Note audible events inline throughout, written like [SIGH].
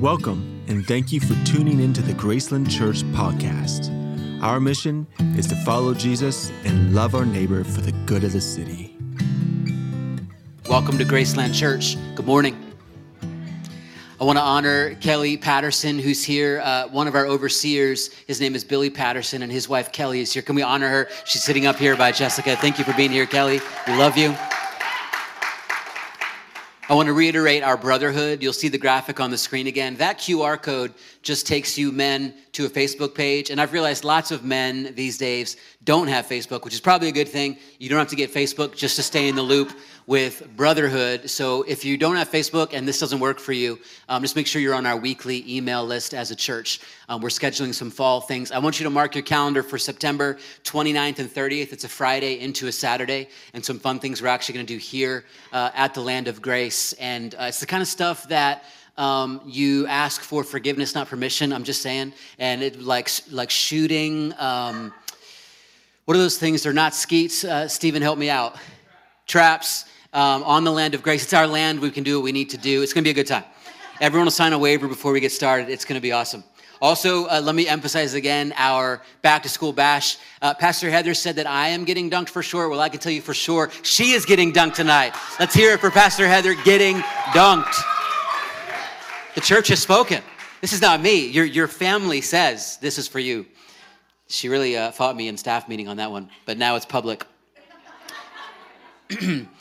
Welcome, and thank you for tuning into the Graceland Church podcast. Our mission is to follow Jesus and love our neighbor for the good of the city. Welcome to Graceland Church. Good morning. I want to honor Kelly Patterson, who's here, uh, one of our overseers. His name is Billy Patterson, and his wife Kelly is here. Can we honor her? She's sitting up here by Jessica. Thank you for being here, Kelly. We love you. I want to reiterate our brotherhood. You'll see the graphic on the screen again. That QR code just takes you men to a Facebook page. And I've realized lots of men these days don't have Facebook, which is probably a good thing. You don't have to get Facebook just to stay in the loop with brotherhood. So if you don't have Facebook and this doesn't work for you, um, just make sure you're on our weekly email list as a church. Um, we're scheduling some fall things. I want you to mark your calendar for September 29th and 30th. It's a Friday into a Saturday, and some fun things we're actually going to do here uh, at the Land of Grace. And uh, it's the kind of stuff that um, you ask for forgiveness, not permission. I'm just saying, and it like like shooting. Um, what are those things? They're not skeets. Uh, Stephen, help me out. Traps um, on the land of grace. It's our land. We can do what we need to do. It's going to be a good time. Everyone will sign a waiver before we get started. It's going to be awesome. Also, uh, let me emphasize again our back to school bash. Uh, Pastor Heather said that I am getting dunked for sure. Well, I can tell you for sure she is getting dunked tonight. Let's hear it for Pastor Heather getting dunked. The church has spoken. This is not me. Your, your family says this is for you. She really uh, fought me in staff meeting on that one, but now it's public. [CLEARS THROAT]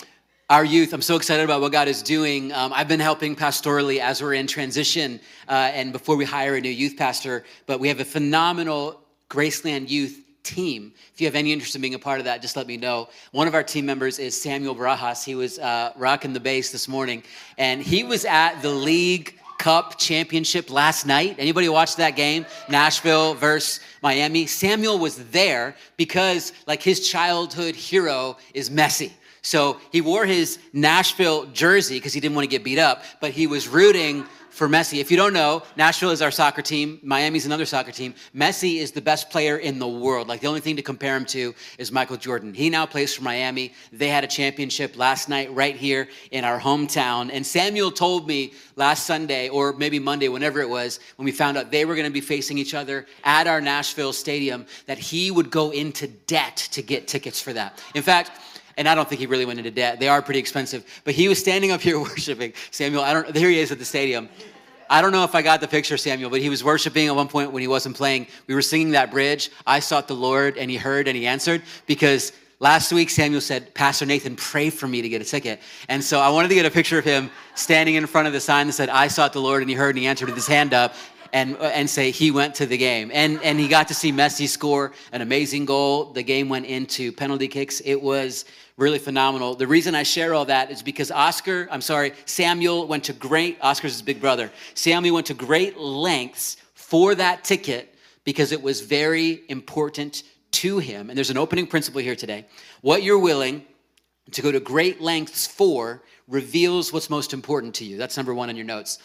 our youth. I'm so excited about what God is doing. Um, I've been helping pastorally as we're in transition uh, and before we hire a new youth pastor, but we have a phenomenal Graceland youth team. If you have any interest in being a part of that, just let me know. One of our team members is Samuel Barajas. He was uh, rocking the bass this morning, and he was at the league Cup championship last night. Anybody watch that game? Nashville versus Miami. Samuel was there because like his childhood hero is Messi. So he wore his Nashville jersey because he didn't want to get beat up, but he was rooting for Messi. If you don't know, Nashville is our soccer team. Miami's another soccer team. Messi is the best player in the world. Like the only thing to compare him to is Michael Jordan. He now plays for Miami. They had a championship last night right here in our hometown. And Samuel told me last Sunday or maybe Monday, whenever it was, when we found out they were going to be facing each other at our Nashville stadium, that he would go into debt to get tickets for that. In fact, and I don't think he really went into debt. They are pretty expensive. But he was standing up here [LAUGHS] worshiping. Samuel, I don't, here he is at the stadium. I don't know if I got the picture, Samuel, but he was worshiping at one point when he wasn't playing. We were singing that bridge. I sought the Lord, and he heard and he answered because last week Samuel said, Pastor Nathan, pray for me to get a ticket. And so I wanted to get a picture of him standing in front of the sign that said, I sought the Lord, and he heard and he answered with his hand up and, and say he went to the game. And, and he got to see Messi score an amazing goal. The game went into penalty kicks. It was really phenomenal. The reason I share all that is because Oscar, I'm sorry, Samuel went to great, Oscar's his big brother. Samuel went to great lengths for that ticket because it was very important to him. And there's an opening principle here today. What you're willing to go to great lengths for reveals what's most important to you. That's number one on your notes.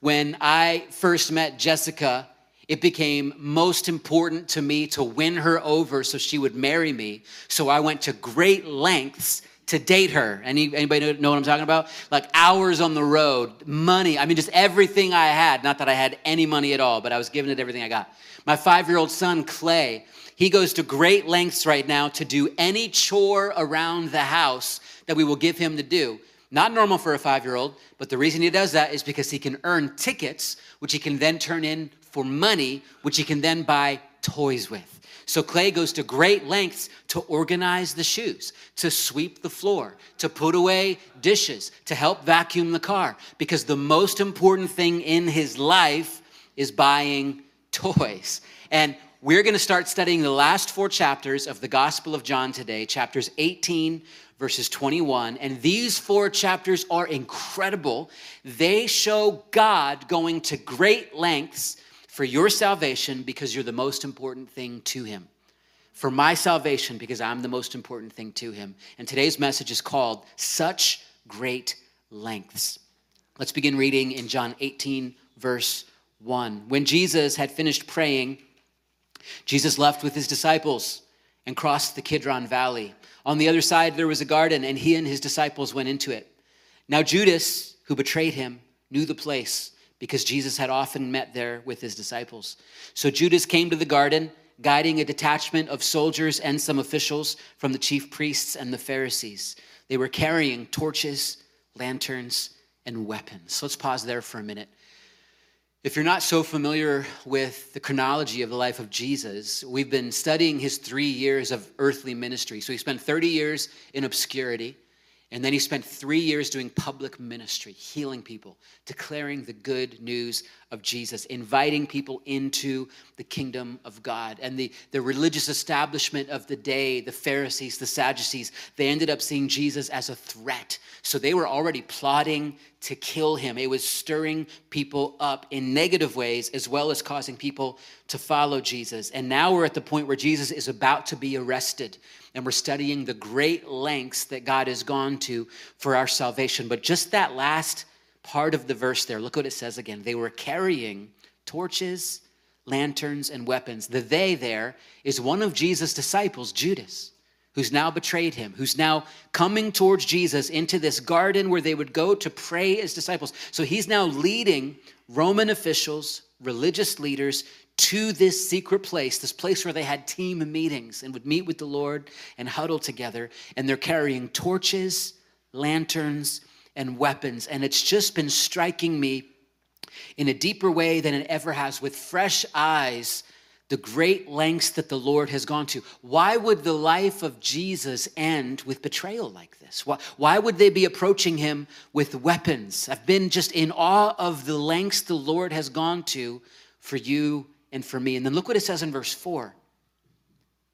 When I first met Jessica, it became most important to me to win her over so she would marry me. So I went to great lengths to date her. Any, anybody know, know, what I'm talking about? Like hours on the road, money. I mean, just everything I had. Not that I had any money at all, but I was giving it everything I got. My five year old son, Clay, he goes to great lengths right now to do any chore around the house that we will give him to do. Not normal for a five year old, but the reason he does that is because he can earn tickets, which he can then turn in for money, which he can then buy toys with. So Clay goes to great lengths to organize the shoes, to sweep the floor, to put away dishes, to help vacuum the car, because the most important thing in his life is buying [LAUGHS] toys. And we're going to start studying the last four chapters of the Gospel of John today, chapters 18 verses 21. And these four chapters are incredible. They show God going to great lengths for your salvation because you're the most important thing to Him. For my salvation because I'm the most important thing to Him. And today's message is called Such Great Lengths. Let's begin reading in John 18, verse 1. When Jesus had finished praying, Jesus left with his disciples and crossed the Kidron Valley. On the other side, there was a garden, and he and his disciples went into it. Now, Judas, who betrayed him, knew the place because Jesus had often met there with his disciples. So Judas came to the garden, guiding a detachment of soldiers and some officials from the chief priests and the Pharisees. They were carrying torches, lanterns, and weapons. So Let's pause there for a minute. If you're not so familiar with the chronology of the life of Jesus, we've been studying his three years of earthly ministry. So he spent 30 years in obscurity. And then he spent three years doing public ministry, healing people, declaring the good news of Jesus, inviting people into the kingdom of God. And the, the religious establishment of the day, the Pharisees, the Sadducees, they ended up seeing Jesus as a threat. So they were already plotting to kill him. It was stirring people up in negative ways as well as causing people to follow Jesus. And now we're at the point where Jesus is about to be arrested. And we're studying the great lengths that God has gone to for our salvation. But just that last part of the verse there, look what it says again. They were carrying torches, lanterns, and weapons. The they there is one of Jesus' disciples, Judas who's now betrayed him, who's now coming towards Jesus into this garden where they would go to pray as disciples. So he's now leading Roman officials, religious leaders to this secret place, this place where they had team meetings and would meet with the Lord and huddle together. And they're carrying torches, lanterns, and weapons. And it's just been striking me in a deeper way than it ever has with fresh eyes the great lengths that the Lord has gone to. Why would the life of Jesus end with betrayal like this? Why, why would they be approaching him with weapons? I've been just in awe of the lengths the Lord has gone to for you and for me. And then look what it says in verse 4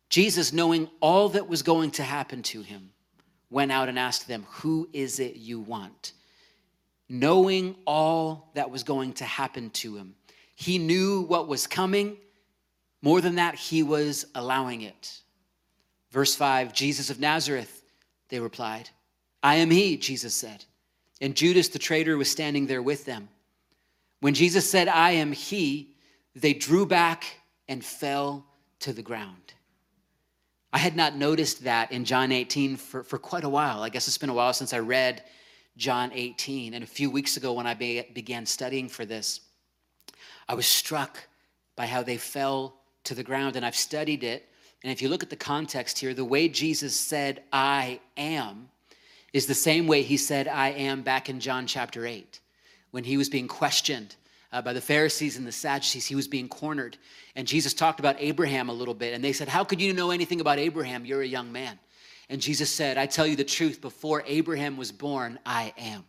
Jesus, knowing all that was going to happen to him, went out and asked them, Who is it you want? Knowing all that was going to happen to him, he knew what was coming more than that, he was allowing it. Verse 5 Jesus of Nazareth, they replied. I am he, Jesus said. And Judas the traitor was standing there with them. When Jesus said, I am he, they drew back and fell to the ground. I had not noticed that in John 18 for, for quite a while. I guess it's been a while since I read John 18. And a few weeks ago, when I be, began studying for this, I was struck by how they fell to the ground, and I've studied it. And if you look at the context here, the way Jesus said, I am, is the same way he said, I am back in John chapter 8, when he was being questioned uh, by the Pharisees and the Sadducees. He was being cornered. And Jesus talked about Abraham a little bit. And they said, How could you know anything about Abraham? You're a young man. And Jesus said, I tell you the truth, before Abraham was born, I am.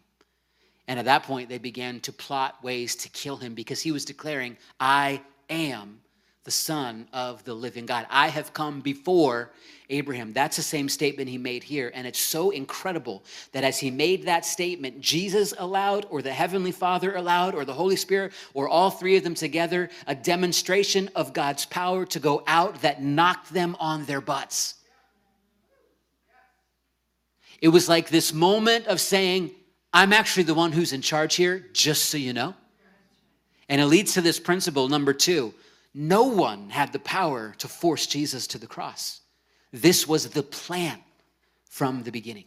And at that point, they began to plot ways to kill him because he was declaring, I am the Son of the living God. I have come before Abraham. That's the same statement he made here. And it's so incredible that as he made that statement, Jesus allowed, or the Heavenly Father allowed, or the Holy Spirit, or all three of them together, a demonstration of God's power to go out that knocked them on their butts. It was like this moment of saying, I'm actually the one who's in charge here, just so you know. And it leads to this principle, number two no one had the power to force Jesus to the cross. This was the plan from the beginning.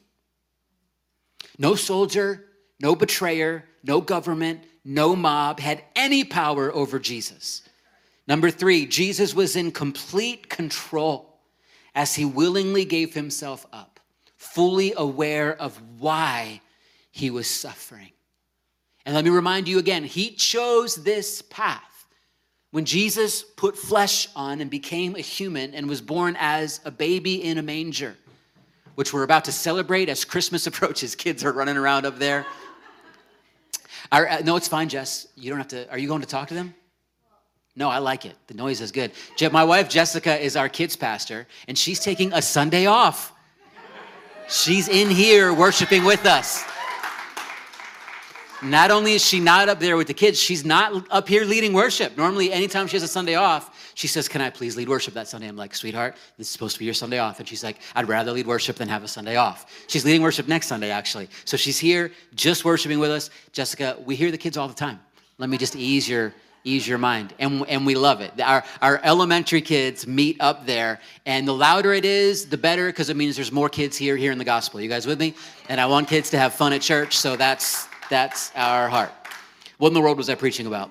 No soldier, no betrayer, no government, no mob had any power over Jesus. Number three, Jesus was in complete control as he willingly gave himself up, fully aware of why he was suffering. And let me remind you again, he chose this path when Jesus put flesh on and became a human and was born as a baby in a manger, which we're about to celebrate as Christmas [LAUGHS] approaches, kids are running around up there. Uh, no, it's fine, Jess. You don't have to. Are you going to talk to them? No, I like it. The noise is good. My wife Jessica is our kids pastor, and she's taking a Sunday off. She's in here worshiping with us. Not only is she not up there with the kids, she's not up here leading worship. Normally, anytime she has a Sunday off, she says, Can I please lead worship that Sunday? I'm like, Sweetheart, this is supposed to be your Sunday off. And she's like, I'd rather lead worship than have a Sunday off. She's leading worship next Sunday, actually. So she's here just worshiping with us. Jessica, we hear the kids all the time. Let me just ease your ease your mind and, and we love it our, our elementary kids meet up there and the louder it is the better because it means there's more kids here here in the gospel you guys with me and i want kids to have fun at church so that's that's our heart. What in the world was I preaching about?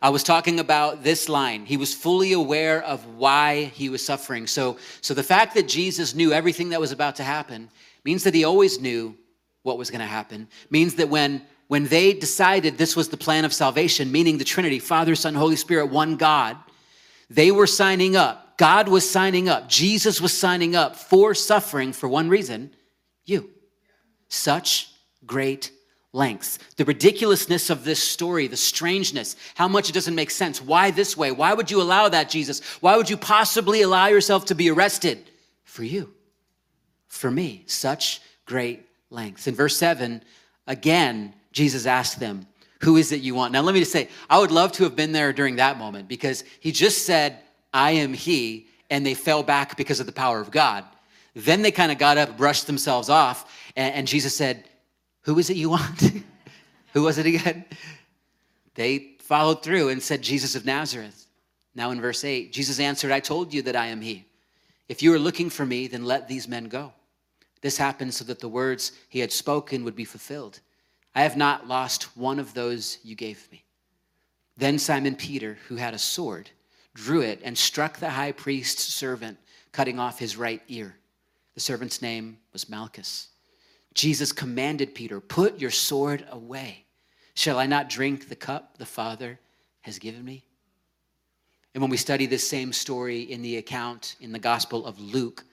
I was talking about this line. He was fully aware of why he was suffering. So, so the fact that Jesus knew everything that was about to happen means that he always knew what was going to happen. Means that when when they decided this was the plan of salvation, meaning the Trinity, Father, Son, Holy Spirit, one God, they were signing up. God was signing up. Jesus was signing up for suffering for one reason you. Such great lengths. The ridiculousness of this story, the strangeness, how much it doesn't make sense. Why this way? Why would you allow that, Jesus? Why would you possibly allow yourself to be arrested? For you, for me, such great lengths. In verse 7, again, Jesus asked them, Who is it you want? Now, let me just say, I would love to have been there during that moment because he just said, I am he, and they fell back because of the power of God. Then they kind of got up, brushed themselves off, and, and Jesus said, who is it you want? [LAUGHS] Who was it again? They followed through and said, Jesus of Nazareth. Now in verse 8, Jesus answered, I told you that I am he. If you are looking for me, then let these men go. This happened so that the words he had spoken would be fulfilled. I have not lost one of those you gave me. Then Simon Peter, who had a sword, drew it and struck the high priest's servant, cutting off his right ear. The servant's name was Malchus. Jesus commanded Peter, Put your sword away. Shall I not drink the cup the Father has given me? And when we study this same story in the account in the Gospel of Luke,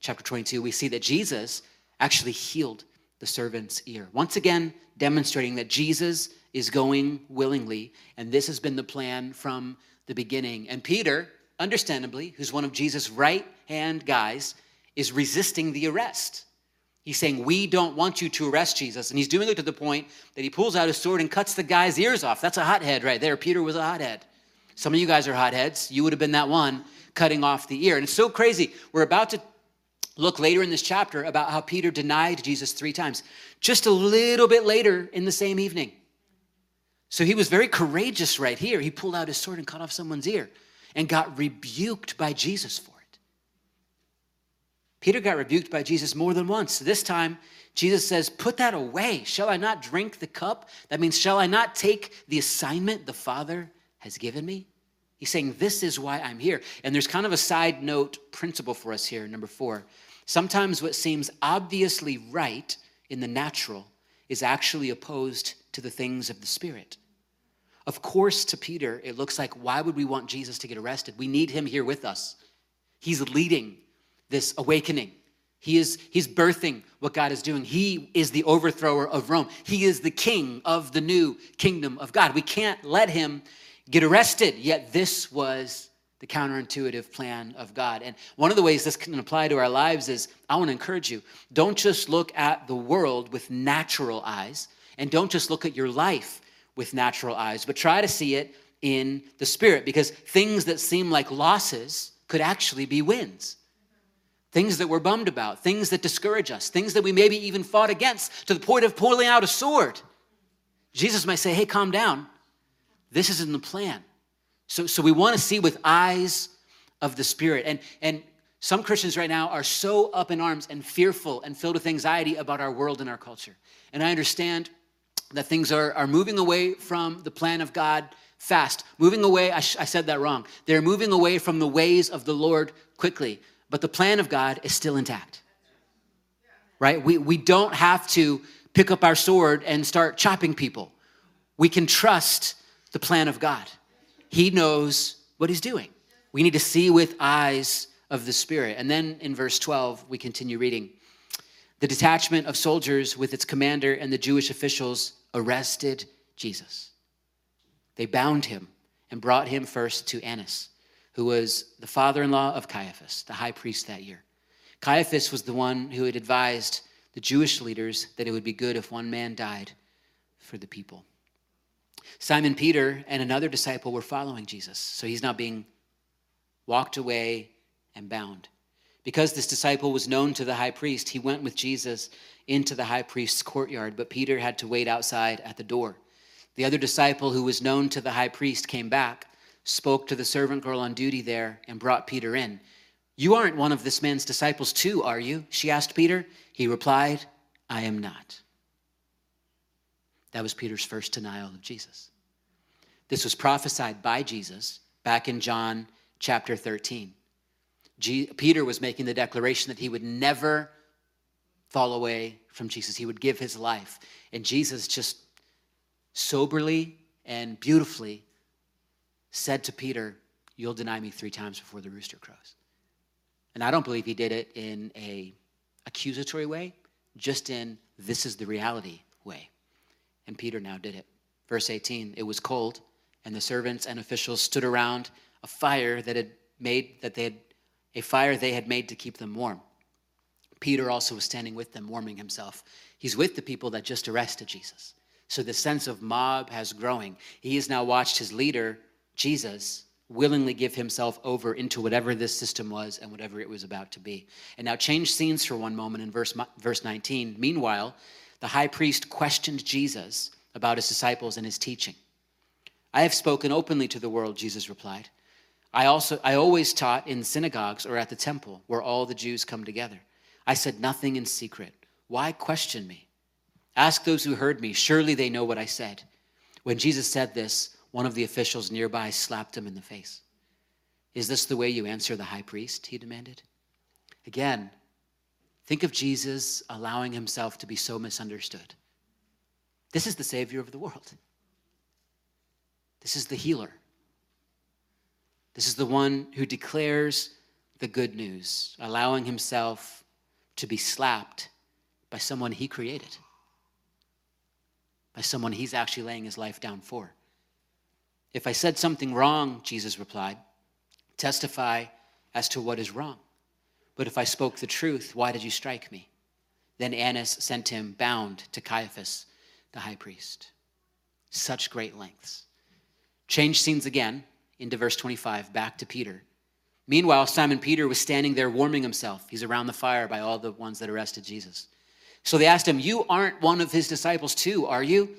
chapter 22, we see that Jesus actually healed the servant's ear. Once again, demonstrating that Jesus is going willingly, and this has been the plan from the beginning. And Peter, understandably, who's one of Jesus' right hand guys, is resisting the arrest. He's saying, We don't want you to arrest Jesus. And he's doing it to the point that he pulls out his sword and cuts the guy's ears off. That's a hothead right there. Peter was a hothead. Some of you guys are hotheads. You would have been that one cutting off the ear. And it's so crazy. We're about to look later in this chapter about how Peter denied Jesus three times, just a little bit later in the same evening. So he was very courageous right here. He pulled out his sword and cut off someone's ear and got rebuked by Jesus for Peter got rebuked by Jesus more than once. This time, Jesus says, Put that away. Shall I not drink the cup? That means, shall I not take the assignment the Father has given me? He's saying, This is why I'm here. And there's kind of a side note principle for us here, number four. Sometimes what seems obviously right in the natural is actually opposed to the things of the Spirit. Of course, to Peter, it looks like, why would we want Jesus to get arrested? We need him here with us. He's leading this awakening. He is he's birthing what God is doing. He is the overthrower of Rome. He is the king of the new kingdom of God. We can't let him get arrested. Yet this was the counterintuitive plan of God. And one of the ways this can apply to our lives is I want to encourage you don't just look at the world with natural eyes, and don't just look at your life with natural eyes, but try to see it in the spirit because things that seem like losses could actually be wins things that we're bummed about, things that discourage us, things that we maybe even fought against to the point of pulling out a sword. Jesus might say, hey, calm down. This isn't the plan. So, so we want to see with eyes of the Spirit. And, and some Christians right now are so up in arms and fearful and filled with anxiety about our world and our culture. And I understand that things are, are moving away from the plan of God fast, moving away, I, sh- I said that wrong. They're moving away from the ways of the Lord quickly but the plan of God is still intact. Right? We, we don't have to pick up our sword and start chopping people. We can trust the plan of God. He knows what he's doing. We need to see with eyes of the Spirit. And then in verse 12, we continue reading. The detachment of soldiers with its commander and the Jewish officials arrested Jesus. They bound him and brought him first to Annas who was the father in law of Caiaphas, the high priest that year. Caiaphas was the one who had advised the Jewish leaders that it would be good if one man died for the people. Simon Peter and another disciple were following Jesus, so he's now being walked away and bound. Because this disciple was known to the high priest, he went with Jesus into the high priest's courtyard, but Peter had to wait outside at the door. The other disciple who was known to the high priest came back spoke to the servant girl on duty there and brought Peter in. You aren't one of this man's disciples, too, are you? She asked Peter. He replied, I am not. That was Peter's first denial of Jesus. This was prophesied by Jesus back in John chapter 13. G- Peter was making the declaration that he would never fall away from Jesus, he would give his life. And Jesus just soberly and beautifully said to Peter, You'll deny me three times before the rooster crows. And I don't believe he did it in a accusatory way, just in this is the reality way. And Peter now did it. Verse 18, it was cold, and the servants and officials stood around a fire that had made that they had a fire they had made to keep them warm. Peter also was standing with them, warming himself. He's with the people that just arrested Jesus. So the sense of mob has growing. He has now watched his leader, Jesus, willingly give himself over into whatever this system was and whatever it was about to be. And now change scenes for one moment in verse, verse 19. Meanwhile, the high priest questioned Jesus about his disciples and his teaching. I have spoken openly to the world, Jesus replied. I also I always taught in synagogues or at the temple where all the Jews come together. I said nothing in secret. Why question me? Ask those who heard me. Surely they know what I said. When Jesus said this, one of the officials nearby slapped him in the face. Is this the way you answer the high priest? He demanded. Again, think of Jesus allowing himself to be so misunderstood. This is the Savior of the world, this is the healer. This is the one who declares the good news, allowing himself to be slapped by someone he created, by someone he's actually laying his life down for. If I said something wrong, Jesus replied, testify as to what is wrong. But if I spoke the truth, why did you strike me? Then Annas sent him bound to Caiaphas, the high priest. Such great lengths. Change scenes again into verse 25, back to Peter. Meanwhile, Simon Peter was standing there warming himself. He's around the fire by all the ones that arrested Jesus. So they asked him, You aren't one of his disciples, too, are you?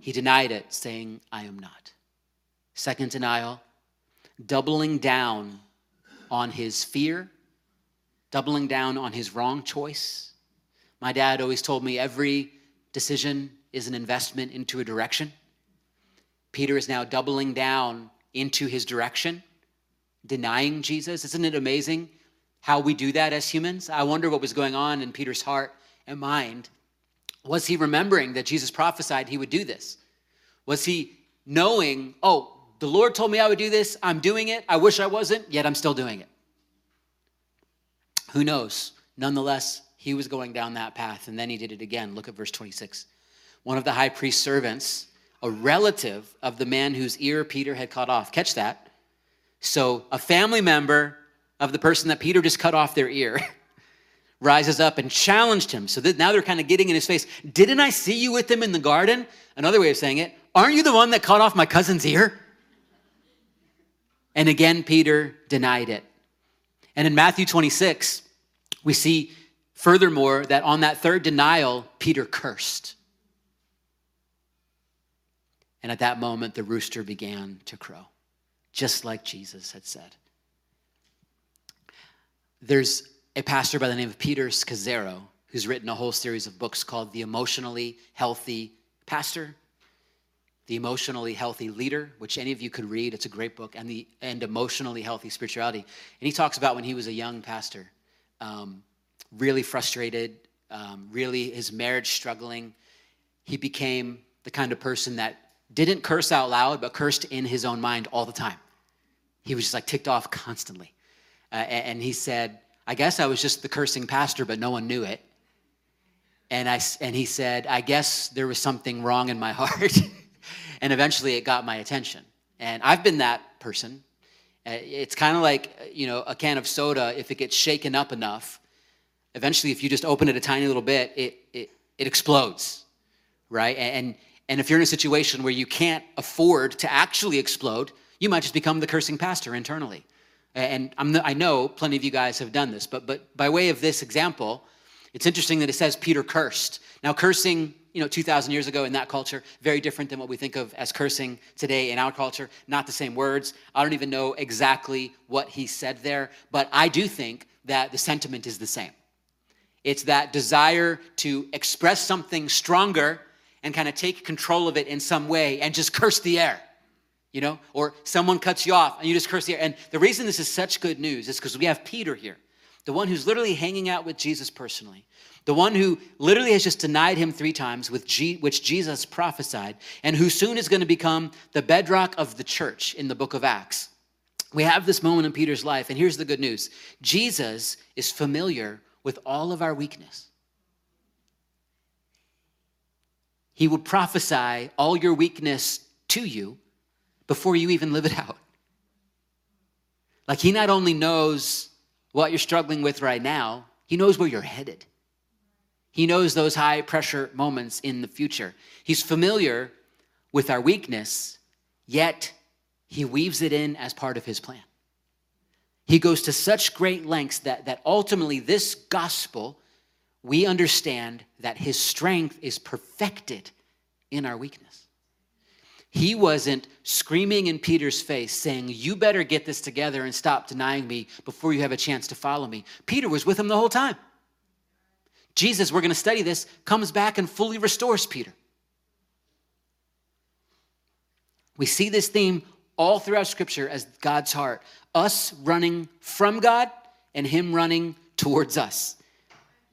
He denied it, saying, I am not. Second denial, doubling down on his fear, doubling down on his wrong choice. My dad always told me every decision is an investment into a direction. Peter is now doubling down into his direction denying Jesus. Isn't it amazing how we do that as humans? I wonder what was going on in Peter's heart and mind. Was he remembering that Jesus prophesied he would do this? Was he knowing, oh, the Lord told me I would do this, I'm doing it, I wish I wasn't, yet I'm still doing it? Who knows? Nonetheless, he was going down that path, and then he did it again. Look at verse 26. One of the high priest's servants, a relative of the man whose ear Peter had cut off, catch that, so a family member of the person that Peter just cut off their ear [LAUGHS] rises up and challenged him. So now they're kind of getting in his face. Didn't I see you with him in the garden? Another way of saying it, aren't you the one that cut off my cousin's ear? And again, Peter denied it. And in Matthew 26, we see furthermore that on that third denial, Peter cursed. And at that moment, the rooster began to crow just like Jesus had said. There's a pastor by the name of Peter Scazzero who's written a whole series of books called The Emotionally Healthy Pastor, The Emotionally Healthy Leader, which any of you could read. It's a great book, and the and Emotionally Healthy Spirituality. And he talks about when he was a young pastor, um, really frustrated, um, really his marriage struggling. He became the kind of person that didn't curse out loud, but cursed in his own mind all the time. He was just like ticked off constantly. Uh, and he said, I guess I was just the cursing pastor, but no one knew it. And, I, and he said, I guess there was something wrong in my [LAUGHS] heart. And eventually it got my attention. And I've been that person. Uh, it's kind of like, you know, a can of soda, if it gets shaken up enough, eventually if you just open it a tiny little bit, it, it, it explodes, right? And, and if you're in a situation where you can't afford to actually explode, you might just become the cursing pastor internally. And I'm, i know plenty of you guys have done this, but, but by way of this example, it's interesting that it says Peter cursed. Now, cursing, you know, 2,000 years ago in that culture, very different than what we think of as cursing today in our culture. Not the same words. I don't even know exactly what he said there, but I do think that the sentiment is the same. It's that desire to express something stronger and kind of take control of it in some way and just curse the air. You know, or someone cuts you off and you just curse the air. And the reason this is such good news is because we have Peter here, the one who's literally hanging out with Jesus personally, the one who literally has just denied him three times, with G, which Jesus prophesied, and who soon is going to become the bedrock of the church in the book of Acts. We have this moment in Peter's life, and here's the good news Jesus is familiar with all of our weakness. He will prophesy all your weakness to you before you even live it out. Like, He not only knows what you're struggling with right now, He knows where you're headed. He knows those high pressure moments in the future. He's familiar with our weakness, yet He weaves it in as part of His plan. He goes to such great lengths that, that ultimately this gospel, we understand that his strength is perfected in our weakness. He wasn't screaming in Peter's face saying, You better get this together and stop denying me before you have a chance to follow me. Peter was with him the whole time. Jesus, we're going to study this, comes back and fully restores Peter. We see this theme all throughout Scripture as God's heart us running from God and Him running towards us.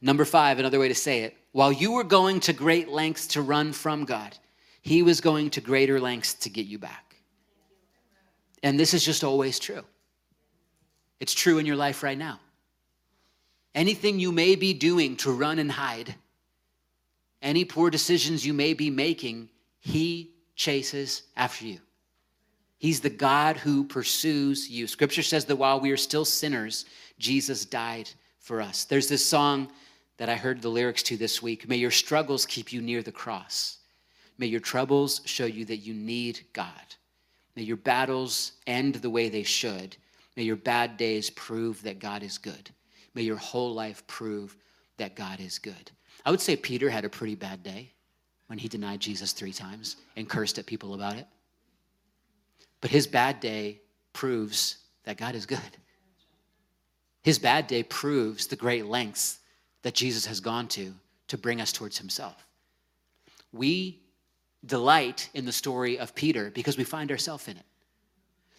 Number five, another way to say it while you were going to great lengths to run from God, He was going to greater lengths to get you back. And this is just always true. It's true in your life right now. Anything you may be doing to run and hide, any poor decisions you may be making, He chases after you. He's the God who pursues you. Scripture says that while we are still sinners, Jesus died for us. There's this song that I heard the lyrics to this week May your struggles keep you near the cross. May your troubles show you that you need God. May your battles end the way they should. May your bad days prove that God is good. May your whole life prove that God is good. I would say Peter had a pretty bad day when he denied Jesus three times and cursed at people about it. But his bad day proves that God is good. His bad day proves the great lengths that Jesus has gone to to bring us towards himself. We delight in the story of Peter because we find ourselves in it.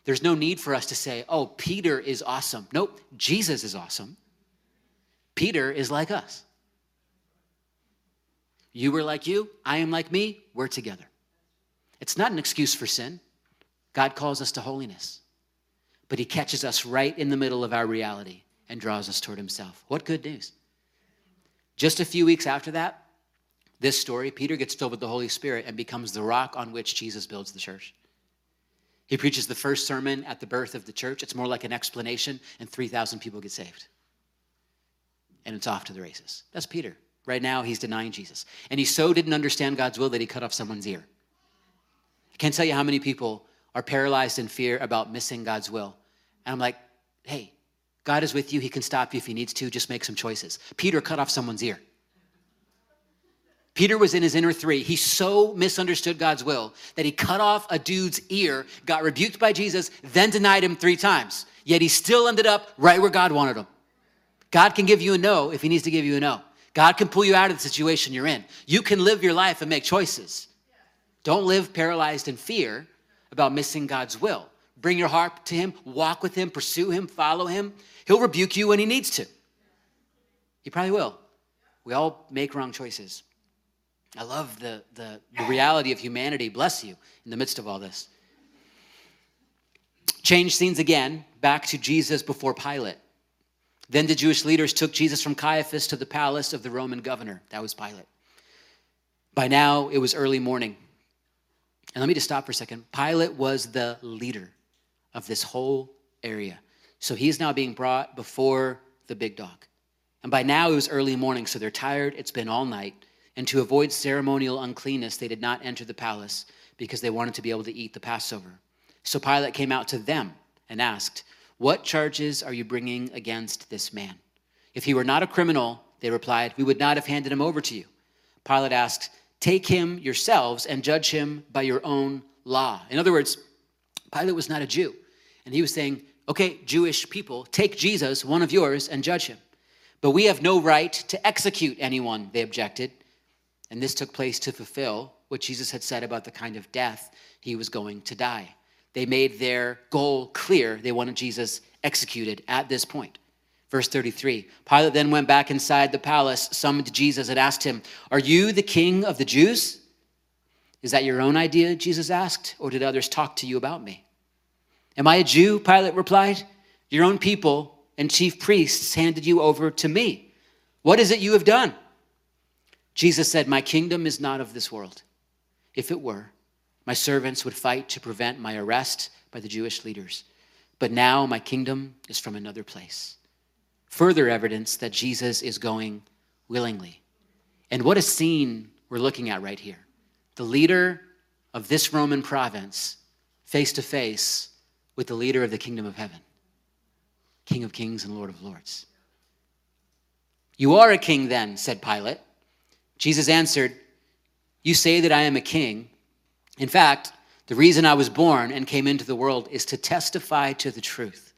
There's no need for us to say, oh, Peter is awesome. Nope, Jesus is awesome. Peter is like us. You were like you, I am like me, we're together. It's not an excuse for sin. God calls us to holiness, but He catches us right in the middle of our reality and draws us toward Himself. What good news! Just a few weeks after that, this story, Peter gets filled with the Holy Spirit and becomes the rock on which Jesus builds the church. He preaches the first sermon at the birth of the church. It's more like an explanation, and 3,000 people get saved. And it's off to the races. That's Peter. Right now, he's denying Jesus. And he so didn't understand God's will that he cut off someone's ear. I can't tell you how many people are paralyzed in fear about missing God's will. And I'm like, hey, God is with you. He can stop you if he needs to. Just make some choices. Peter cut off someone's ear. Peter was in his inner three. He so misunderstood God's will that he cut off a dude's ear, got rebuked by Jesus, then denied him three times. Yet he still ended up right where God wanted him. God can give you a no if he needs to give you a no. God can pull you out of the situation you're in. You can live your life and make choices. Don't live paralyzed in fear about missing God's will. Bring your heart to Him, walk with Him, pursue Him, follow Him. He'll rebuke you when He needs to. He probably will. We all make wrong choices. I love the, the, the reality of humanity. Bless you in the midst of all this. Change scenes again, back to Jesus before Pilate. Then the Jewish leaders took Jesus from Caiaphas to the palace of the Roman governor. That was Pilate. By now, it was early morning. And let me just stop for a second. Pilate was the leader of this whole area. So he's now being brought before the big dog. And by now it was early morning, so they're tired. It's been all night. And to avoid ceremonial uncleanness, they did not enter the palace because they wanted to be able to eat the Passover. So Pilate came out to them and asked, What charges are you bringing against this man? If he were not a criminal, they replied, We would not have handed him over to you. Pilate asked, Take him yourselves and judge him by your own law. In other words, Pilate was not a Jew. And he was saying, okay, Jewish people, take Jesus, one of yours, and judge him. But we have no right to execute anyone, they objected. And this took place to fulfill what Jesus had said about the kind of death he was going to die. They made their goal clear. They wanted Jesus executed at this point. Verse 33 Pilate then went back inside the palace, summoned Jesus, and asked him, Are you the king of the Jews? Is that your own idea? Jesus asked, or did others talk to you about me? Am I a Jew? Pilate replied. Your own people and chief priests handed you over to me. What is it you have done? Jesus said, My kingdom is not of this world. If it were, my servants would fight to prevent my arrest by the Jewish leaders. But now my kingdom is from another place. Further evidence that Jesus is going willingly. And what a scene we're looking at right here. The leader of this Roman province face to face with the leader of the kingdom of heaven, King of kings and Lord of lords. You are a king then, said Pilate. Jesus answered, You say that I am a king. In fact, the reason I was born and came into the world is to testify to the truth.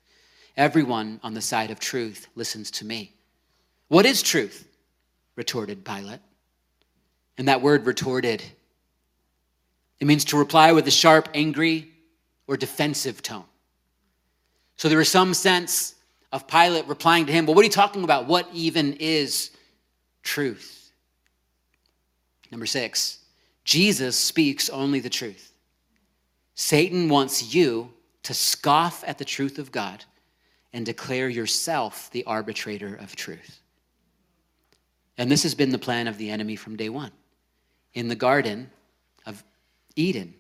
Everyone on the side of truth listens to me. What is truth? retorted Pilate. And that word retorted, it means to reply with a sharp, angry, or defensive tone. So there was some sense of Pilate replying to him, But what are you talking about? What even is truth? Number six, Jesus speaks only the truth. Satan wants you to scoff at the truth of God and declare yourself the arbitrator of truth. And this has been the plan of the enemy from day one. In the Garden of Eden,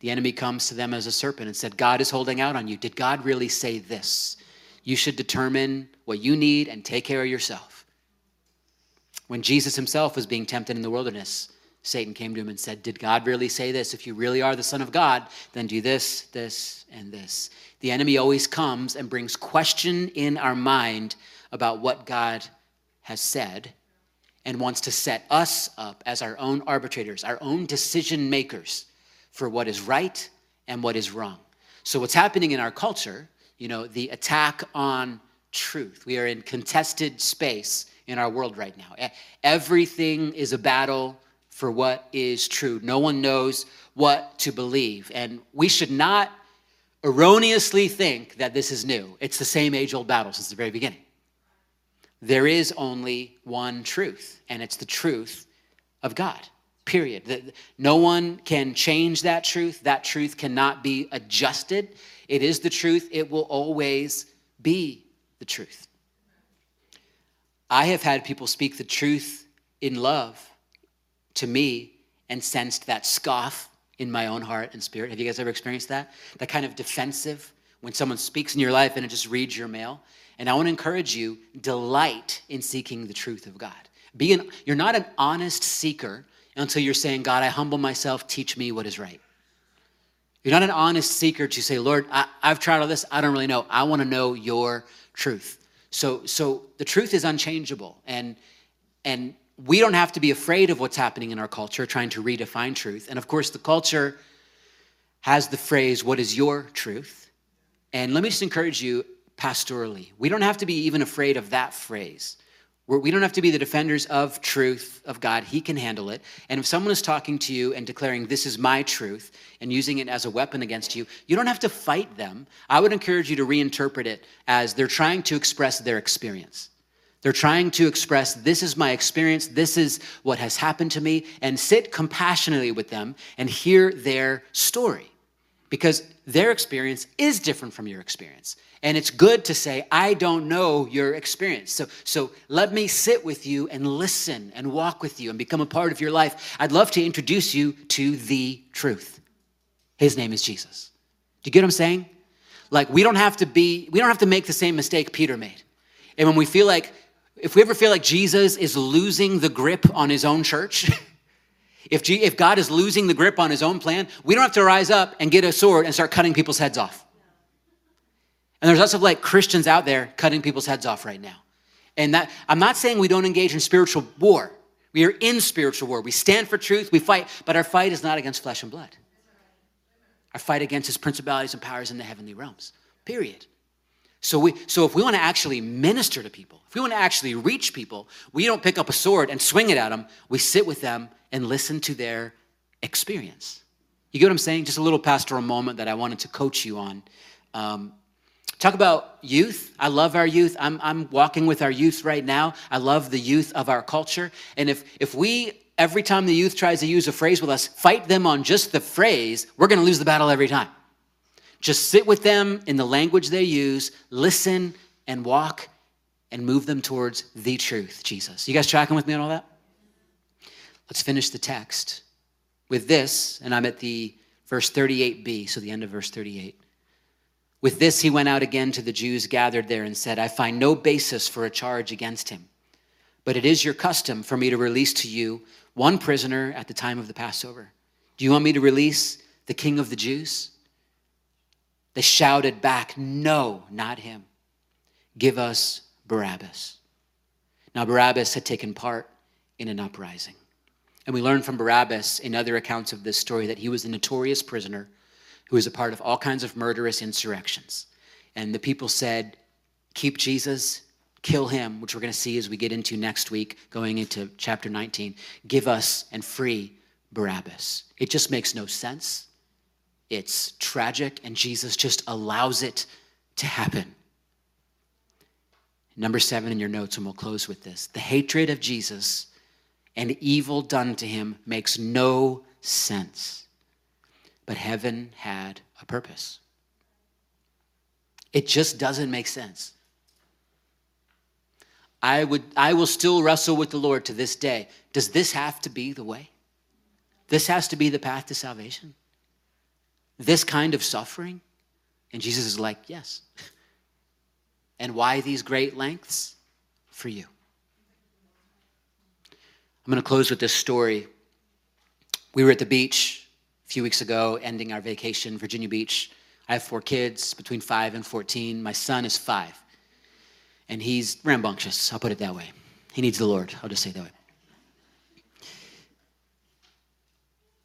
the enemy comes to them as a serpent and said, God is holding out on you. Did God really say this? You should determine what you need and take care of yourself. When Jesus himself was being tempted in the wilderness, Satan came to him and said, Did God really say this? If you really are the Son of God, then do this, this, and this. The enemy always comes and brings question in our mind about what God has said and wants to set us up as our own arbitrators, our own decision makers for what is right and what is wrong. So, what's happening in our culture, you know, the attack on truth, we are in contested space in our world right now. Everything is a battle for what is true. No one knows what to believe. And we should not erroneously think that this is new. It's the same age old battle since the very beginning. There is only one truth, and it's the truth of God, period. No one can change that truth. That truth cannot be adjusted. It is the truth, it will always be the truth. I have had people speak the truth in love to me and sensed that scoff in my own heart and spirit. Have you guys ever experienced that? That kind of defensive when someone speaks in your life and it just reads your mail. And I want to encourage you delight in seeking the truth of God. Be an, you're not an honest seeker until you're saying, God, I humble myself, teach me what is right. You're not an honest seeker to say, Lord, I, have tried all this, I don't really know. I want to know your truth. So, so the truth is unchangeable. And and we don't have to be afraid of what's happening in our culture, trying to redefine truth. And of course, the culture has the phrase, What is your truth? And let me just encourage you pastorally. We don't have to be even afraid of that phrase. We're, we do not have to be the defenders of truth of God. He can handle it. And if someone is talking to you and declaring, This is my truth, and using it as a weapon against you, you don't have to fight them. I would encourage you to reinterpret it as they're trying to express their experience. They're trying to express, this is my experience, this is what has happened to me, and sit compassionately with them and hear their story. Because their experience is different from your experience. And it's good to say, I don't know your experience. So, so let me sit with you and listen and walk with you and become a part of your life. I'd love to introduce you to the truth. His name is Jesus. Do you get what I'm saying? Like, we don't have to be, we don't have to make the same mistake Peter made. And when we feel like if we ever feel like Jesus is losing the grip on his own church, [LAUGHS] if, G, if God is losing the grip on his own plan, we don't have to rise up and get a sword and start cutting people's heads off. And there's lots of like Christians out there cutting people's heads off right now. And that I'm not saying we don't engage in spiritual war. We are in spiritual war. We stand for truth, we fight, but our fight is not against flesh and blood. Our fight against his principalities and powers in the heavenly realms. Period. So, we, so if we want to actually minister to people, if we want to actually reach people, we don't pick up a sword and swing it at them. We sit with them and listen to their experience. You get what I'm saying? Just a little pastoral moment that I wanted to coach you on. Um, talk about youth. I love our youth. I'm, I'm walking with our youth right now. I love the youth of our culture. And if, if we, every time the youth tries to use a phrase with us, fight them on just the phrase, we're going to lose the battle every time. Just sit with them in the language they use, listen, and walk and move them towards the truth, Jesus. You guys tracking with me on all that? Let's finish the text with this, and I'm at the verse 38b, so the end of verse 38. With this, he went out again to the Jews gathered there and said, I find no basis for a charge against him. But it is your custom for me to release to you one prisoner at the time of the Passover. Do you want me to release the king of the Jews? They shouted back, No, not him. Give us Barabbas. Now, Barabbas had taken part in an uprising. And we learn from Barabbas in other accounts of this story that he was a notorious prisoner who was a part of all kinds of murderous insurrections. And the people said, Keep Jesus, kill him, which we're going to see as we get into next week, going into chapter 19. Give us and free Barabbas. It just makes no sense. It's tragic, and Jesus just allows it to happen. Number seven in your notes, and we'll close with this. The hatred of Jesus and evil done to him makes no sense. But heaven had a purpose. It just doesn't make sense. I, would, I will still wrestle with the Lord to this day. Does this have to be the way? This has to be the path to salvation? This kind of suffering? And Jesus is like, Yes. [LAUGHS] And why these great lengths? For you. I'm going to close with this story. We were at the beach a few weeks ago, ending our vacation, Virginia Beach. I have four kids between five and 14. My son is five, and he's rambunctious, I'll put it that way. He needs the Lord, I'll just say that way.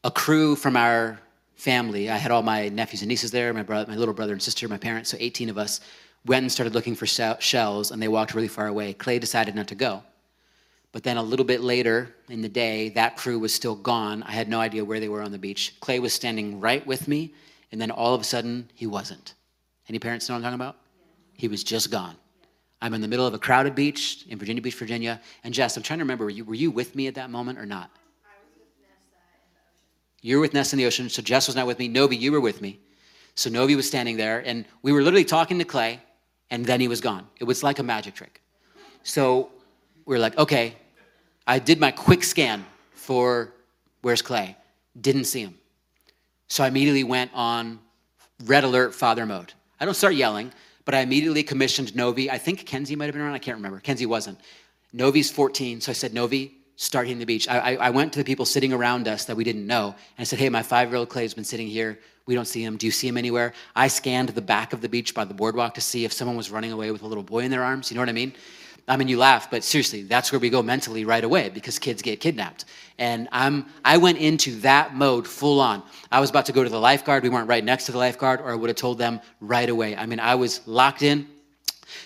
A crew from our family. I had all my nephews and nieces there, my, brother, my little brother and sister, my parents, so 18 of us went and started looking for shells, and they walked really far away. Clay decided not to go. But then a little bit later in the day, that crew was still gone. I had no idea where they were on the beach. Clay was standing right with me, and then all of a sudden, he wasn't. Any parents know what I'm talking about? He was just gone. I'm in the middle of a crowded beach in Virginia Beach, Virginia. And Jess, I'm trying to remember, were you, were you with me at that moment or not? You were with Ness in the ocean, so Jess was not with me. Novi, you were with me. So Novi was standing there, and we were literally talking to Clay, and then he was gone. It was like a magic trick. So we are like, okay, I did my quick scan for where's Clay. Didn't see him. So I immediately went on red alert father mode. I don't start yelling, but I immediately commissioned Novi. I think Kenzie might have been around. I can't remember. Kenzie wasn't. Novi's 14, so I said, Novi, start hitting the beach. I, I, went to the people sitting around us that we didn't know, and I said, hey, my five-year-old Clay's been sitting here. We don't see him. Do you see him anywhere? I scanned the back of the beach by the boardwalk to see if someone was running away with a little boy in their arms. You know what I mean? I mean, you laugh, but seriously, that's where we go mentally right away because kids get kidnapped. And I'm, I went into that mode full on. I was about to go to the lifeguard. We weren't right next to the lifeguard, or I would have told them right away. I mean, I was locked in.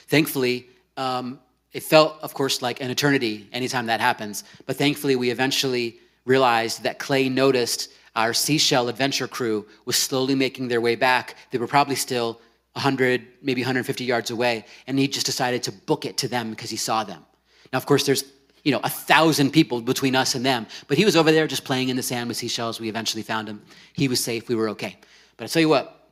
Thankfully, um, it felt, of course, like an eternity anytime that happens. But thankfully, we eventually realized that Clay noticed our seashell adventure crew was slowly making their way back. They were probably still 100, maybe 150 yards away, and he just decided to book it to them because he saw them. Now, of course, there's you know a thousand people between us and them, but he was over there just playing in the sand with seashells. We eventually found him. He was safe. We were okay. But I tell you what,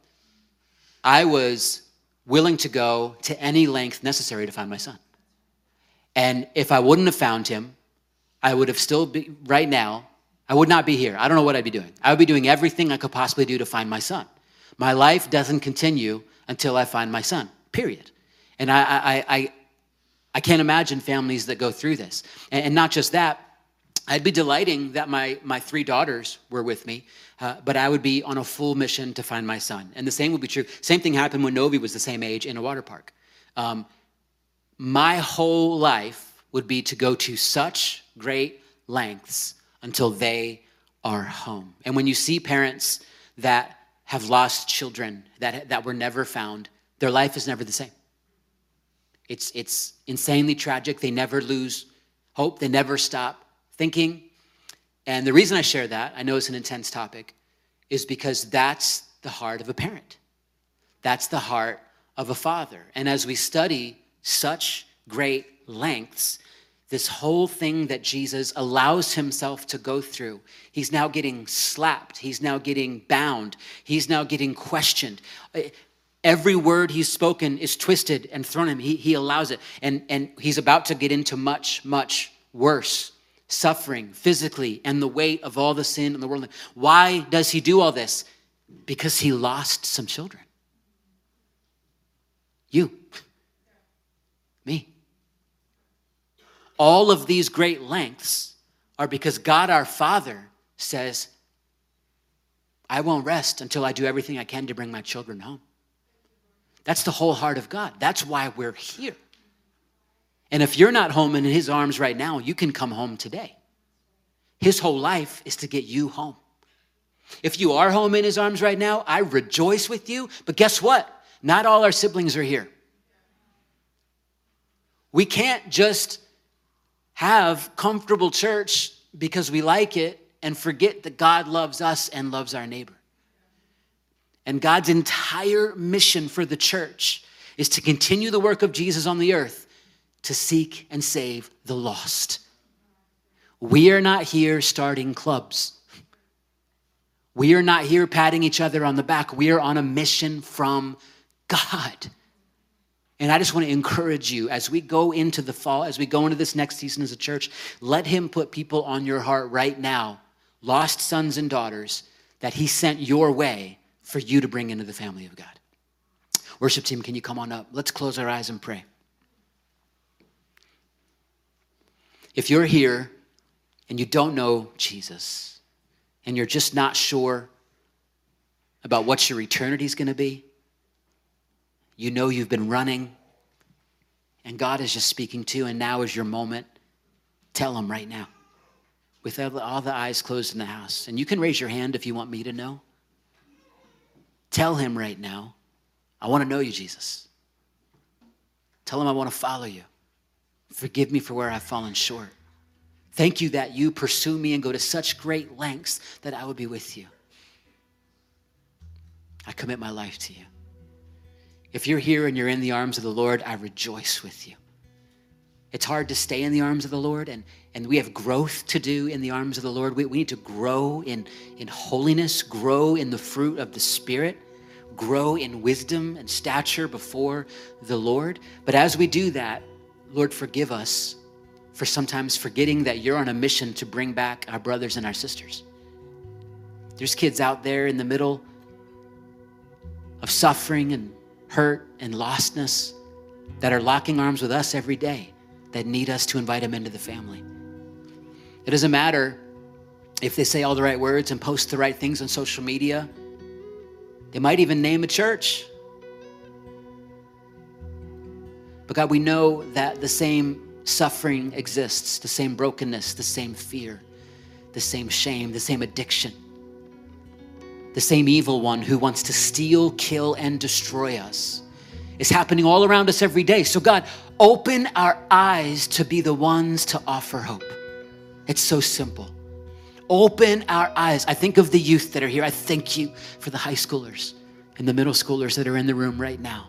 I was willing to go to any length necessary to find my son. And if I wouldn't have found him, I would have still be, right now, I would not be here. I don't know what I'd be doing. I would be doing everything I could possibly do to find my son. My life doesn't continue until I find my son, period. And I, I, I, I can't imagine families that go through this. And, and, not just that, I'd be delighting that my, my three daughters were with me, uh, but I would be on a full mission to find my son. And the same would be true. Same thing happened when Novi was the same age in a water park. Um, my whole life would be to go to such great lengths until they are home. And when you see parents that have lost children that, that were never found, their life is never the same. It's, it's insanely tragic. They never lose hope, they never stop thinking. And the reason I share that, I know it's an intense topic, is because that's the heart of a parent. That's the heart of a father. And as we study such great lengths, this whole thing that Jesus allows himself to go through, he's now getting slapped, he's now getting bound, he's now getting questioned. Uh, every word he's spoken is twisted and thrown at him. He, he allows it. And, and he's about to get into much, much worse suffering physically and the weight of all the sin in the world. Why does he do all this? Because he lost some children. You, me. All of these great lengths are because God our Father says, I won't rest until I do everything I can to bring my children home. That's the whole heart of God. That's why we're here. And if you're not home in his arms right now, you can come home today. His whole life is to get you home. If you are home in his arms right now, I rejoice with you. But guess what? Not all our siblings are here. We can't just have comfortable church because we like it and forget that God loves us and loves our neighbor. And God's entire mission for the church is to continue the work of Jesus on the earth to seek and save the lost. We are not here starting clubs. We are not here patting each other on the back. We are on a mission from God. And I just want to encourage you as we go into the fall, as we go into this next season as a church, let Him put people on your heart right now, lost sons and daughters, that He sent your way for you to bring into the family of God. Worship team, can you come on up? Let's close our eyes and pray. If you're here and you don't know Jesus and you're just not sure about what your eternity is going to be, you know you've been running and God is just speaking to you, and now is your moment. Tell Him right now with all the eyes closed in the house. And you can raise your hand if you want me to know. Tell him right now, I want to know you, Jesus. Tell him I want to follow you. Forgive me for where I've fallen short. Thank you that you pursue me and go to such great lengths that I would be with you. I commit my life to you. If you're here and you're in the arms of the Lord, I rejoice with you. It's hard to stay in the arms of the Lord, and, and we have growth to do in the arms of the Lord. We, we need to grow in, in holiness, grow in the fruit of the Spirit grow in wisdom and stature before the Lord. But as we do that, Lord, forgive us for sometimes forgetting that you're on a mission to bring back our brothers and our sisters. There's kids out there in the middle of suffering and hurt and lostness that are locking arms with us every day that need us to invite them into the family. It doesn't matter if they say all the right words and post the right things on social media they might even name a church. But God, we know that the same suffering exists, the same brokenness, the same fear, the same shame, the same addiction, the same evil one who wants to steal, kill, and destroy us is happening all around us every day. So, God, open our eyes to be the ones to offer hope. It's so simple. Open our eyes. I think of the youth that are here. I thank you for the high schoolers and the middle schoolers that are in the room right now.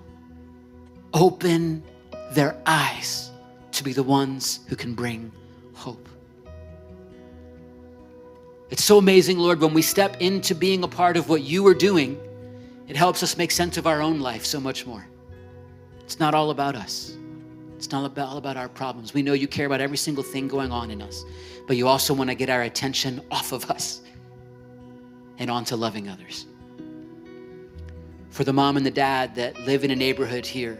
Open their eyes to be the ones who can bring hope. It's so amazing, Lord, when we step into being a part of what you are doing, it helps us make sense of our own life so much more. It's not all about us. It's not about, all about our problems. We know you care about every single thing going on in us but you also want to get our attention off of us and onto loving others. For the mom and the dad that live in a neighborhood here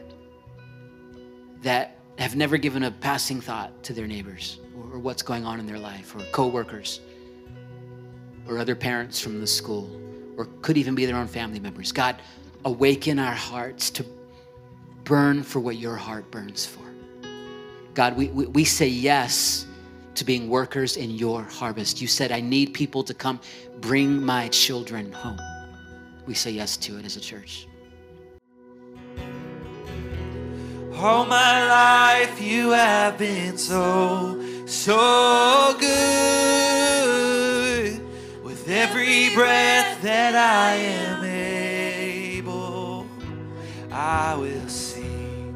that have never given a passing thought to their neighbors or what's going on in their life, or coworkers, or other parents from the school, or could even be their own family members. God, awaken our hearts to burn for what your heart burns for. God, we, we, we say yes to being workers in your harvest. You said, I need people to come bring my children home. We say yes to it as a church. All my life you have been so, so good. Every breath that I am able, I will sing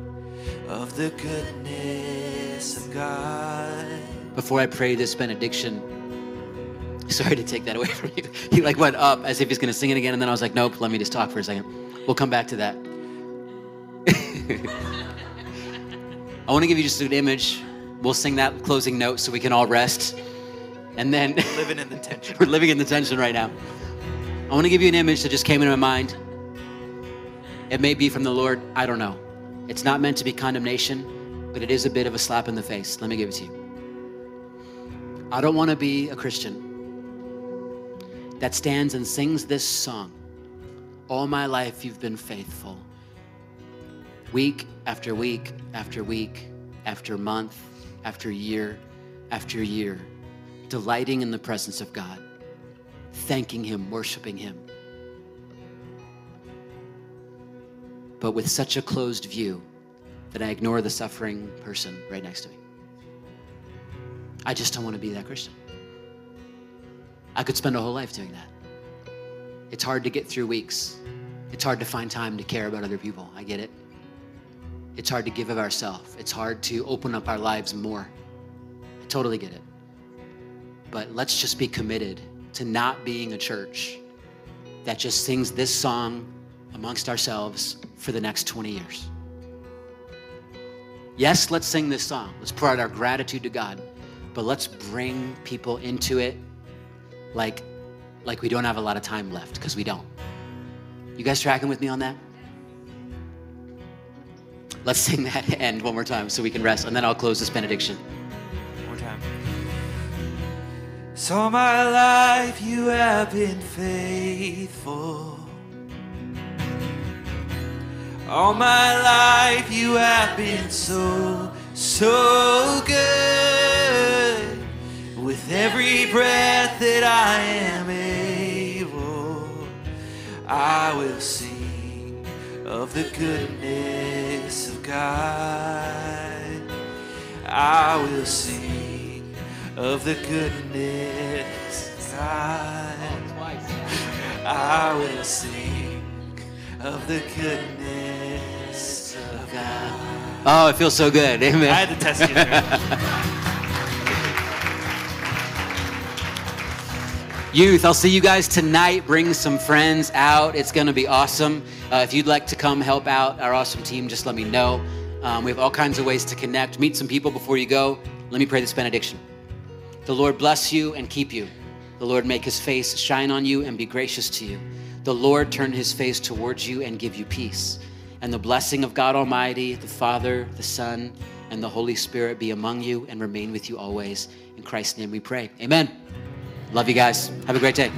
of the goodness of God. Before I pray this benediction, [LAUGHS] sorry to take that away from you. [LAUGHS] He like went up as if he's gonna sing it again, and then I was like, nope, let me just talk for a second. We'll come back to that. [LAUGHS] I want to give you just an image. We'll sing that closing note so we can all rest. And then Living in the tension. [LAUGHS] we're living in the tension right now. I want to give you an image that just came into my mind. It may be from the Lord, I don't know. It's not meant to be condemnation, but it is a bit of a slap in the face. Let me give it to you. I don't want to be a Christian that stands and sings this song. All my life you've been faithful. Week after week after week after month after year after year, delighting in the presence of God, thanking Him, worshiping Him. But with such a closed view that I ignore the suffering person right next to me. I just don't want to be that Christian. I could spend a whole life doing that. It's hard to get through weeks. It's hard to find time to care about other people. I get it. It's hard to give of ourselves. It's hard to open up our lives more. I totally get it. But let's just be committed to not being a church that just sings this song amongst ourselves for the next 20 years. Yes, let's sing this song. Let's pour out our gratitude to God, but let's bring people into it like like we don't have a lot of time left because we don't. You guys tracking with me on that? Let's sing that [LAUGHS] end one more time so we can rest, and then I'll close this benediction. So my life you have been faithful. All my life you have been so, so good. With every breath that I am able, I will sing of the goodness of God. I will sing of the goodness God. I will sing of the goodness of God. Oh, it feels so good. [LAUGHS] Amen. I had to test you there. Youth, I'll see you guys tonight. Bring some friends out. It's going to be awesome. Uh, if you'd like to come help out our awesome team, just let me know. Um, we have all kinds of ways to connect. Meet some people before you go. Let me pray this benediction. The Lord bless you and keep you. The Lord make his face shine on you and be gracious to you. The Lord turn his face towards you and give you peace. And the blessing of God Almighty, the Father, the Son, and the Holy Spirit be among you and remain with you always. In Christ's name we pray. Amen. Love you guys. Have a great day.